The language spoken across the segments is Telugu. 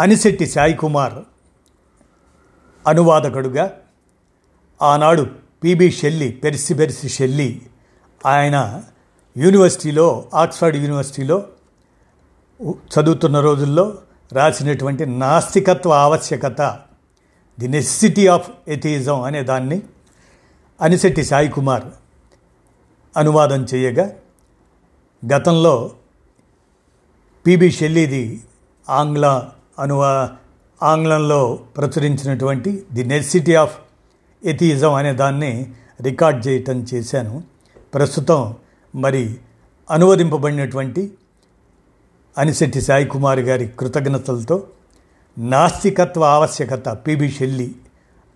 అనిశెట్టి సాయి కుమార్ అనువాదకుడుగా. ఆనాడు PB Shelley Percy Percy Shelley ఆయన యూనివర్సిటీలో ఆక్స్ఫర్డ్ యూనివర్సిటీలో చదువుతున్న రోజుల్లో రాసినటువంటి నాస్తికత్వ ఆవశ్యకత ది నెసిటీ ఆఫ్ ఎథిజం అనే దాన్ని అనిశెట్టి సాయి కుమార్ అనువాదం చేయగా గతంలో పిబి షెల్లీది ఆంగ్ల అనువా ఆంగ్లంలో ప్రచురించినటువంటి ది నెసిటీ ఆఫ్ ఎథిజం అనే దాన్ని రికార్డ్ చేయటం చేశాను. ప్రస్తుతం మరి అనువదింపబడినటువంటి అనిశెట్టి సాయి కుమార్ గారి కృతజ్ఞతలతో నాస్తికత్వ ఆవశ్యకత పిబి షెల్లి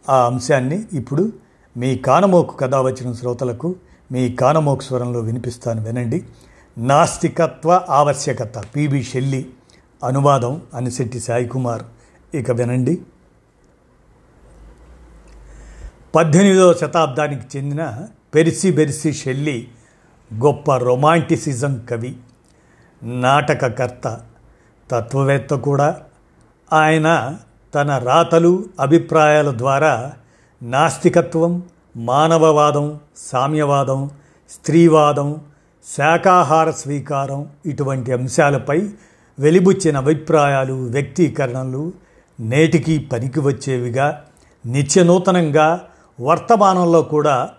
ఆ అంశాన్ని ఇప్పుడు మీ కానమోకు కథ వచ్చిన శ్రోతలకు మీ కానమోకు స్వరంలో వినిపిస్తాను వినండి. నాస్తికత్వ ఆవశ్యకత పిబి షెల్లి అనువాదం అనిశెట్టి సాయి కుమార్ ఇక వినండి. పద్దెనిమిదవ శతాబ్దానికి చెందిన పెరిసి బెరిసి షెల్లి గొప్ప రొమాంటిసిజం కవి నాటకకర్త తత్వవేత్త కూడా. ఆయన తన రాతలు అభిప్రాయాల ద్వారా నాస్తికత్వం మానవవాదం సామ్యవాదం స్త్రీవాదం శాకాహార స్వీకారం ఇటువంటి అంశాలపై వెలిబుచ్చిన అభిప్రాయాలు వ్యక్తీకరణలు నేటికి పనికి వచ్చేవిగా నిత్యనూతనంగా వర్తమానంలో కూడా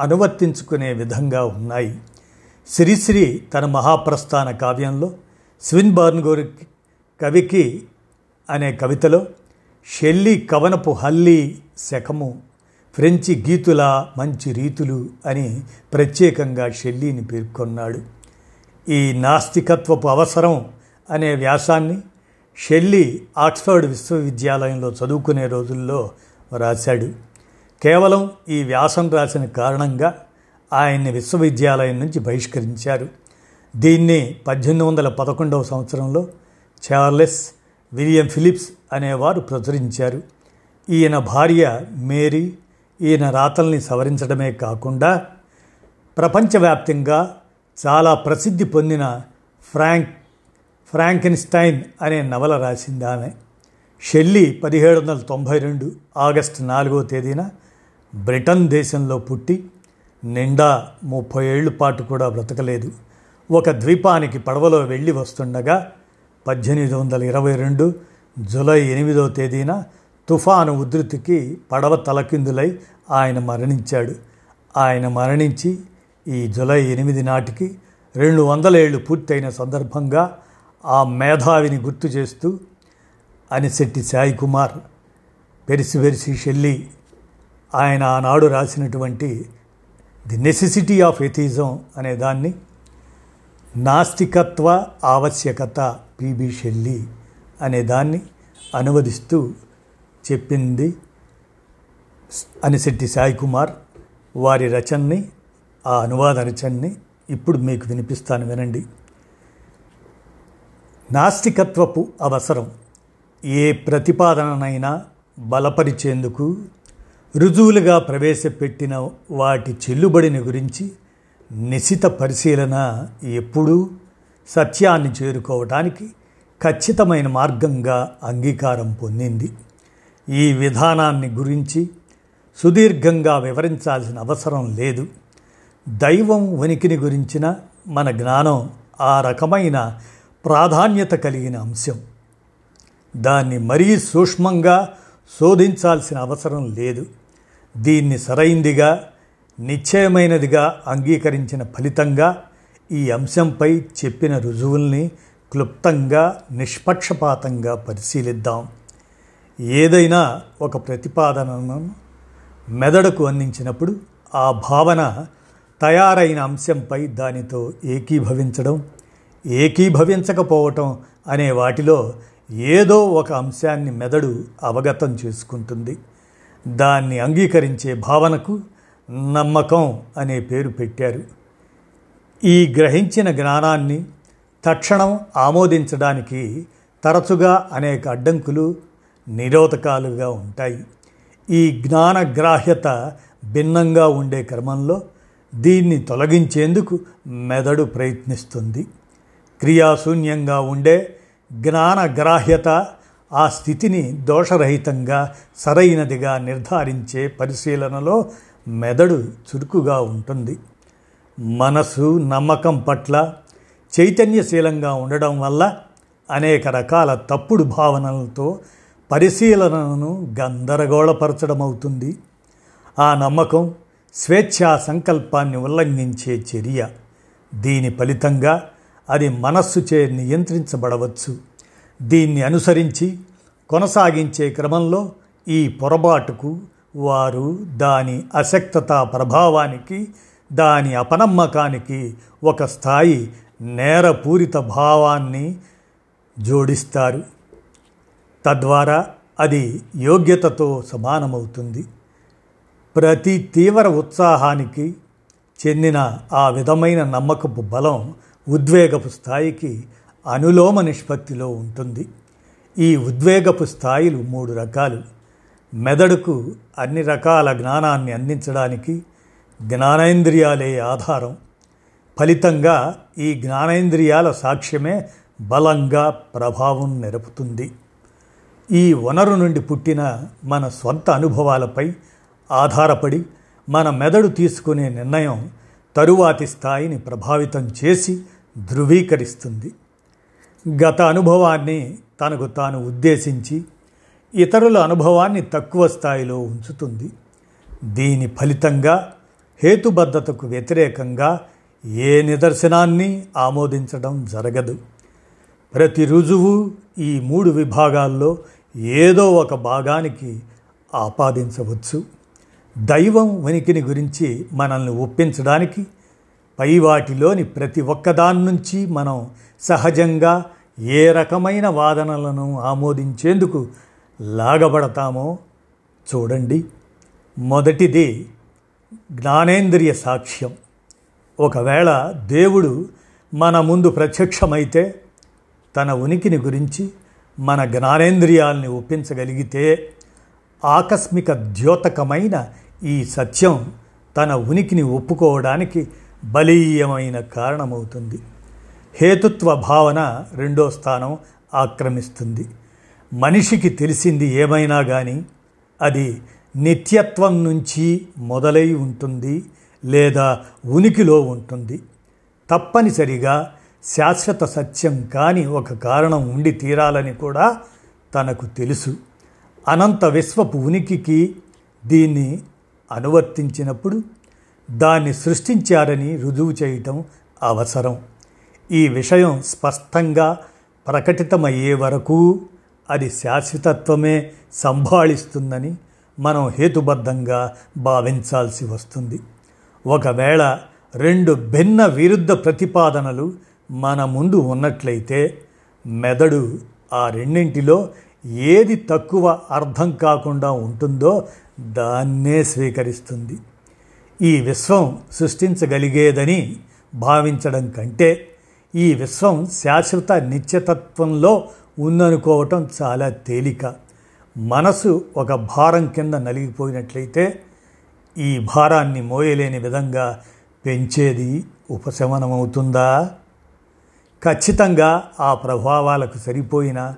అనువర్తించుకునే విధంగా ఉన్నాయి. శ్రీశ్రీ తన మహాప్రస్థాన కావ్యంలో స్విన్బర్న్ గోరి కవికి అనే కవితలో షెల్లి కవనపు హల్లి శకము ఫ్రెంచి గీతుల మంచి రీతులు అని ప్రత్యేకంగా షెల్లీని పేర్కొన్నాడు. ఈ నాస్తికత్వపు అవసరం అనే వ్యాసాన్ని షెల్లీ ఆక్స్ఫర్డ్ విశ్వవిద్యాలయంలో చదువుకునే రోజుల్లో రాశాడు కేవలం ఈ వ్యాసం రాసిన కారణంగా ఆయన్ని విశ్వవిద్యాలయం నుంచి బహిష్కరించారు. దీన్ని పద్దెనిమిది వందల పదకొండవ సంవత్సరంలో చార్లెస్ విలియం ఫిలిప్స్ అనేవారు ప్రచురించారు. ఈయన భార్య మేరీ ఈయన రాతల్ని సవరించడమే కాకుండా ప్రపంచవ్యాప్తంగా చాలా ప్రసిద్ధి పొందిన ఫ్రాంక్ ఫ్రాంకెన్స్టైన్ అనే నవల రాసింది ఆమె. షెల్లీ పదిహేడు వందల తొంభై రెండు ఆగస్టు నాలుగో తేదీన బ్రిటన్ దేశంలో పుట్టి నిండా ముప్పై ఏళ్ళ పాటు కూడా బ్రతకలేదు. ఒక ద్వీపానికి పడవలో వెళ్ళి వస్తుండగా పద్దెనిమిది వందల ఇరవై రెండు జూలై ఎనిమిదో తేదీన తుఫాను ఉధృతికి పడవ తలకిందులై ఆయన మరణించాడు. ఆయన మరణించి ఈ జూలై ఎనిమిది నాటికి రెండు వందల ఏళ్ళు పూర్తయిన సందర్భంగా ఆ మేధావిని గుర్తు చేస్తూ Anisetti Sai Kumar Percy Percy Shelley ఆయన ఆనాడు రాసినటువంటి ది నెసెసిటీ ఆఫ్ ఎథిజం అనే దాన్ని నాస్తికత్వ ఆవశ్యకత పిబి షెల్లి అనే దాన్ని అనువదిస్తూ చెప్పింది అనిశెట్టి సాయి కుమార్ వారి రచనని ఆ అనువాద రచనని ఇప్పుడు మీకు వినిపిస్తాను వినండి. నాస్తికత్వపు అవసరం. ఏ ప్రతిపాదననైనా బలపరిచేందుకు రుజువులుగా ప్రవేశపెట్టిన వాటి చెల్లుబడిని గురించి నిశిత పరిశీలన ఎప్పుడూ సత్యాన్ని చేరుకోవటానికి ఖచ్చితమైన మార్గంగా అంగీకారం పొందింది. ఈ విధానాన్ని గురించి సుదీర్ఘంగా వివరించాల్సిన అవసరం లేదు. దైవం ఉనికిని గురించిన మన జ్ఞానం ఆ రకమైన ప్రాధాన్యత కలిగిన అంశం. దాన్ని మరీ సూక్ష్మంగా శోధించాల్సిన అవసరం లేదు. దీన్ని సరైందిగా నిశ్చయమైనదిగా అంగీకరించిన ఫలితంగా ఈ అంశంపై చెప్పిన రుజువుల్ని క్లుప్తంగా నిష్పక్షపాతంగా పరిశీలిద్దాం. ఏదైనా ఒక ప్రతిపాదనను మెదడుకు అందించినప్పుడు ఆ భావన తయారైన అంశంపై దానితో ఏకీభవించడం ఏకీభవించకపోవటం అనే వాటిలో ఏదో ఒక అంశాన్ని మెదడు అవగతం చేసుకుంటుంది. దాన్ని అంగీకరించే భావనకు నమ్మకం అనే పేరు పెట్టారు. ఈ గ్రహించిన జ్ఞానాన్ని తక్షణం ఆమోదించడానికి తరచుగా అనేక అడ్డంకులు నిరోధకాలుగా ఉంటాయి. ఈ జ్ఞానగ్రాహ్యత భిన్నంగా ఉండే క్రమంలో దీన్ని తొలగించేందుకు మెదడు ప్రయత్నిస్తుంది. క్రియాశూన్యంగా ఉండే జ్ఞానగ్రాహ్యత ఆ స్థితిని దోషరహితంగా సరైనదిగా నిర్ధారించే పరిశీలనలో మెదడు చురుకుగా ఉంటుంది. మనసు నమ్మకం పట్ల చైతన్యశీలంగా ఉండడం వల్ల అనేక రకాల తప్పుడు భావనలతో పరిశీలనను గందరగోళపరచడమవుతుంది. ఆ నమ్మకం స్వేచ్ఛా సంకల్పాన్ని ఉల్లంఘించే చర్య. దీని ఫలితంగా అది మనస్సుచే నియంత్రించబడవచ్చు. దీన్ని అనుసరించి కొనసాగించే క్రమంలో ఈ పొరపాటుకు వారు దాని అశక్తత ప్రభావానికి దాని అపనమ్మకానికి ఒక స్థాయి నేరపూరిత భావాన్ని జోడిస్తారు. తద్వారా అది యోగ్యతతో సమానమవుతుంది. ప్రతి తీవ్ర ఉత్సాహానికి చెందిన ఆ విధమైన నమ్మకపు బలం ఉద్వేగపు స్థాయికి అనులోమ నిష్పత్తిలో ఉంటుంది. ఈ ఉద్వేగపు స్థాయిలు మూడు రకాలు. మెదడుకు అన్ని రకాల జ్ఞానాన్ని అందించడానికి జ్ఞానేంద్రియాలే ఆధారం. ఫలితంగా ఈ జ్ఞానేంద్రియాల సాక్ష్యమే బలంగా ప్రభావం నెరపుతుంది. ఈ వనరు నుండి పుట్టిన మన స్వంత అనుభవాలపై ఆధారపడి మన మెదడు తీసుకునే నిర్ణయం తరువాతి స్థాయిని ప్రభావితం చేసి ధృవీకరిస్తుంది. గత అనుభవాన్ని తనకు తాను ఉద్దేశించి ఇతరుల అనుభవాన్ని తక్కువ స్థాయిలో ఉంచుతుంది. దీని ఫలితంగా హేతుబద్ధతకు వ్యతిరేకంగా ఏ నిదర్శనాన్ని ఆమోదించడం జరగదు. ప్రతి రుజువు ఈ మూడు విభాగాల్లో ఏదో ఒక భాగానికి ఆపాదించవచ్చు. దైవం ఉనికిని గురించి మనల్ని ఒప్పించడానికి పై వాటిలోని ప్రతి ఒక్కదాని నుంచి మనం సహజంగా ఏ రకమైన వాదనలను ఆమోదించేందుకు లాగబడతామో చూడండి. మొదటిది జ్ఞానేంద్రియ సాక్ష్యం. ఒకవేళ దేవుడు మన ముందు ప్రత్యక్షమైతే తన ఉనికిని గురించి మన జ్ఞానేంద్రియాల్ని ఒప్పించగలిగితే ఆకస్మిక ద్యోతకమైన ఈ సత్యం తన ఉనికిని ఒప్పుకోవడానికి బలీయమైన కారణమవుతుంది. హేతుత్వ భావన రెండో స్థానం ఆక్రమిస్తుంది. మనిషికి తెలిసింది ఏమైనా కానీ అది నిత్యత్వం నుంచి మొదలై ఉంటుంది లేదా ఉనికిలో ఉంటుంది. తప్పనిసరిగా శాశ్వత సత్యం కాని ఒక కారణం ఉండి తీరాలని కూడా తనకు తెలుసు. అనంత విశ్వపు ఉనికికి దీన్ని అనువర్తించినప్పుడు దాన్ని సృష్టించారని రుజువు చేయటం అవసరం. ఈ విషయం స్పష్టంగా ప్రకటితమయ్యే వరకు అది శాశ్వతత్వమే సంభాళిస్తుందని మనం హేతుబద్ధంగా భావించాల్సి వస్తుంది. ఒకవేళ రెండు భిన్న విరుద్ధ ప్రతిపాదనలు మన ముందు ఉన్నట్లయితే మెదడు ఆ రెండింటిలో ఏది తక్కువ అర్థం కాకుండా ఉంటుందో దాన్నే స్వీకరిస్తుంది. ఈ విశ్వం సృష్టించగలిగేదని భావించడం కంటే ఈ విశ్వం శాశ్వత నిత్యతత్వంలో ఉందనుకోవటం చాలా తేలిక. మనసు ఒక భారం కింద నలిగిపోయినట్లయితే ఈ భారాన్ని మోయలేని విధంగా పెంచేది ఉపశమనమవుతుందా? ఖచ్చితంగా ఆ ప్రభావాలకు సరిపోయిన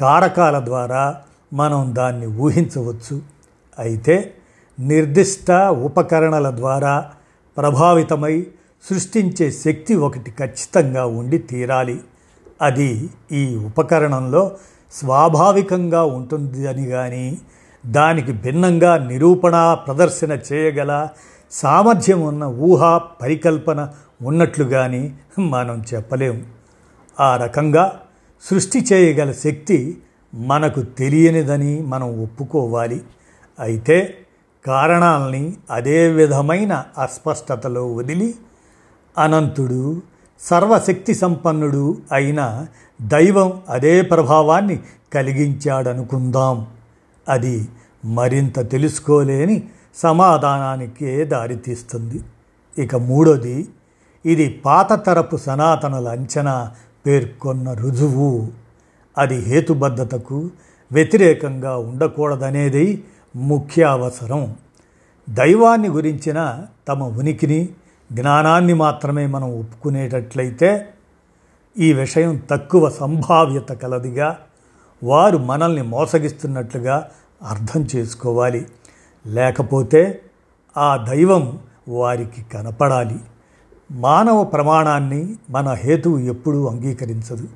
కారకాల ద్వారా మనం దాన్ని ఊహించవచ్చు. అయితే నిర్దిష్ట ఉపకరణల ద్వారా ప్రభావితమై సృష్టించే శక్తి ఒకటి ఖచ్చితంగా ఉండి తీరాలి. అది ఈ ఉపకరణంలో స్వాభావికంగా ఉంటుంది అని కానీ దానికి భిన్నంగా నిరూపణ ప్రదర్శన చేయగల సామర్థ్యం ఉన్న ఊహా పరికల్పన ఉన్నట్లు కానీ మనం చెప్పలేము ఆ రకంగా సృష్టి చేయగల శక్తి మనకు తెలియనిదని మనం ఒప్పుకోవాలి. అయితే కారణాలని అదే విధమైన అస్పష్టతలో వదిలి అనంతుడు సర్వశక్తి సంపన్నుడు అయిన దైవం అదే ప్రభావాన్ని కలిగించాడనుకుందాం. అది మరింత తెలుసుకోలేని సమాధానానికే దారితీస్తుంది. ఇక మూడోది ఇది పాత తరపు సనాతనుల అంచనా పేర్కొన్న రుజువు. అది హేతుబద్ధతకు వ్యతిరేకంగా ఉండకూడదనేది ముఖ్య అవసరం దైవాన్ని గురించిన తమ ఉనికిని జ్ఞానాన్ని మాత్రమే మనం ఒప్పుకునేటట్లయితే ఈ విషయం తక్కువ సంభావ్యత కలదిగా వారు మనల్ని మోసగిస్తున్నట్లుగా అర్థం చేసుకోవాలి. లేకపోతే ఆ దైవం వారికి కనపడాలి. మానవ ప్రమాణాన్ని మన హేతువు ఎప్పుడూ అంగీకరించదు.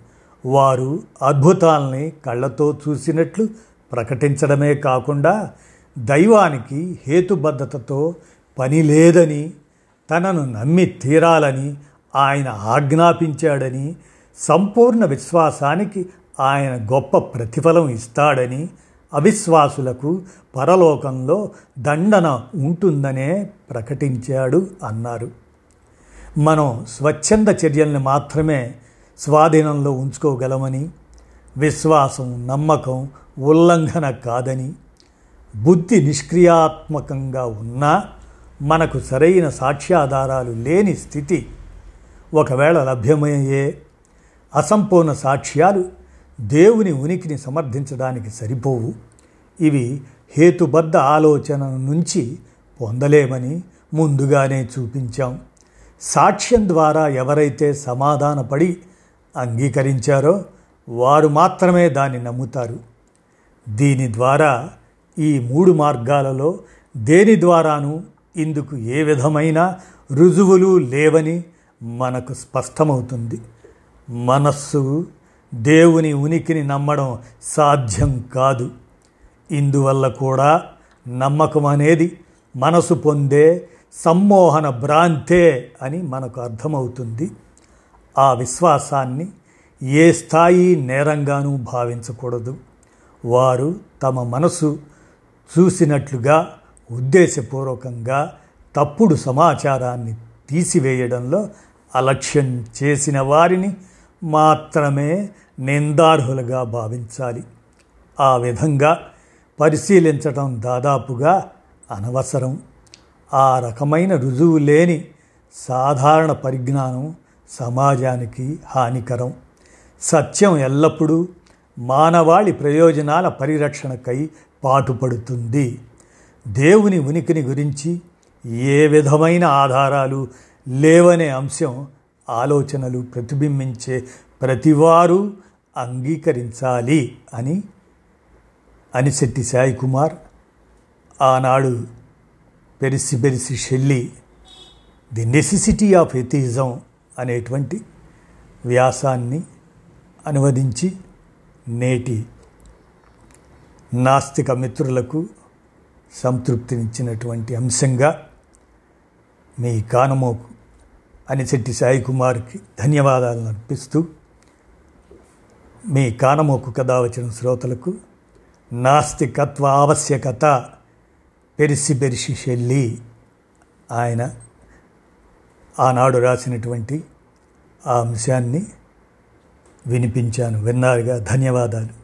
వారు అద్భుతాల్ని కళ్ళతో చూసినట్లు ప్రకటించడమే కాకుండా దైవానికి హేతుబద్ధతతో పని లేదని తనను నమ్మి తీరాలని ఆయన ఆజ్ఞాపించాడని సంపూర్ణ విశ్వాసానికి ఆయన గొప్ప ప్రతిఫలం ఇస్తాడని అవిశ్వాసులకు పరలోకంలో దండన ఉంటుందనే ప్రకటించాడు అన్నారు. మనం స్వచ్ఛంద చర్యల్ని మాత్రమే స్వాధీనంలో ఉంచుకోగలమని విశ్వాసం నమ్మకం ఉల్లంఘన కాదని బుద్ధి నిష్క్రియాత్మకంగా ఉన్నా మనకు సరైన సాక్ష్యాధారాలు లేని స్థితి ఒకవేళ లభ్యమయ్యే అసంపూర్ణ సాక్ష్యాలు దేవుని ఉనికిని సమర్థించడానికి సరిపోవు. ఇవి హేతుబద్ధ ఆలోచన నుంచి పొందలేమని ముందుగానే చూపించాం. సాక్ష్యం ద్వారా ఎవరైతే సమాధానపడి అంగీకరించారో వారు మాత్రమే దాన్ని నమ్ముతారు. దీని ద్వారా ఈ మూడు మార్గాలలో దేని ద్వారాను ఇందుకు ఏ విధమైన రుజువులు లేవని మనకు స్పష్టమవుతుంది. మనస్సు దేవుని ఉనికిని నమ్మడం సాధ్యం కాదు. ఇందువల్ల కూడా నమ్మకం అనేది మనసు పొందే సమ్మోహన భ్రాంతే అని మనకు అర్థమవుతుంది. ఆ విశ్వాసాన్ని ఏ స్థాయి నేరంగానూ భావించకూడదు. వారు తమ మనసు చూసినట్లుగా ఉద్దేశపూర్వకంగా తప్పుడు సమాచారాన్ని తీసివేయడంలో అలక్ష్యం చేసిన వారిని మాత్రమే నిందార్హులుగా భావించాలి. ఆ విధంగా పరిశీలించటం దాదాపుగా అనవసరం. ఆ రకమైన రుజువు లేని సాధారణ పరిజ్ఞానం సమాజానికి హానికరం. సత్యం ఎల్లప్పుడూ మానవాళి ప్రయోజనాల పరిరక్షణకై పాటుపడుతుంది. దేవుని ఉనికిని గురించి ఏ విధమైన ఆధారాలు లేవనే అంశం ఆలోచనలు ప్రతిబింబించే ప్రతివారు అంగీకరించాలి అని అనిశెట్టి సాయి కుమార్ ఆనాడు Percy Percy Shelley the necessity of atheism అనేటువంటి వ్యాసాన్ని అనువదించి నేటి నాస్తిక మిత్రులకు సంతృప్తినిచ్చినటువంటి అంశంగా మీ కానమోకు అనిశెట్టి సాయి కుమార్కి ధన్యవాదాలను అర్పిస్తూ మీ కానమోకు కథ వచ్చిన శ్రోతలకు నాస్తికత్వ ఆవశ్యకత పెరిసి పెరిసి షెల్లి ఆయన ఆనాడు రాసినటువంటి ఆ అంశాన్ని వినిపించాను. విన్నారుగా. ధన్యవాదాలు.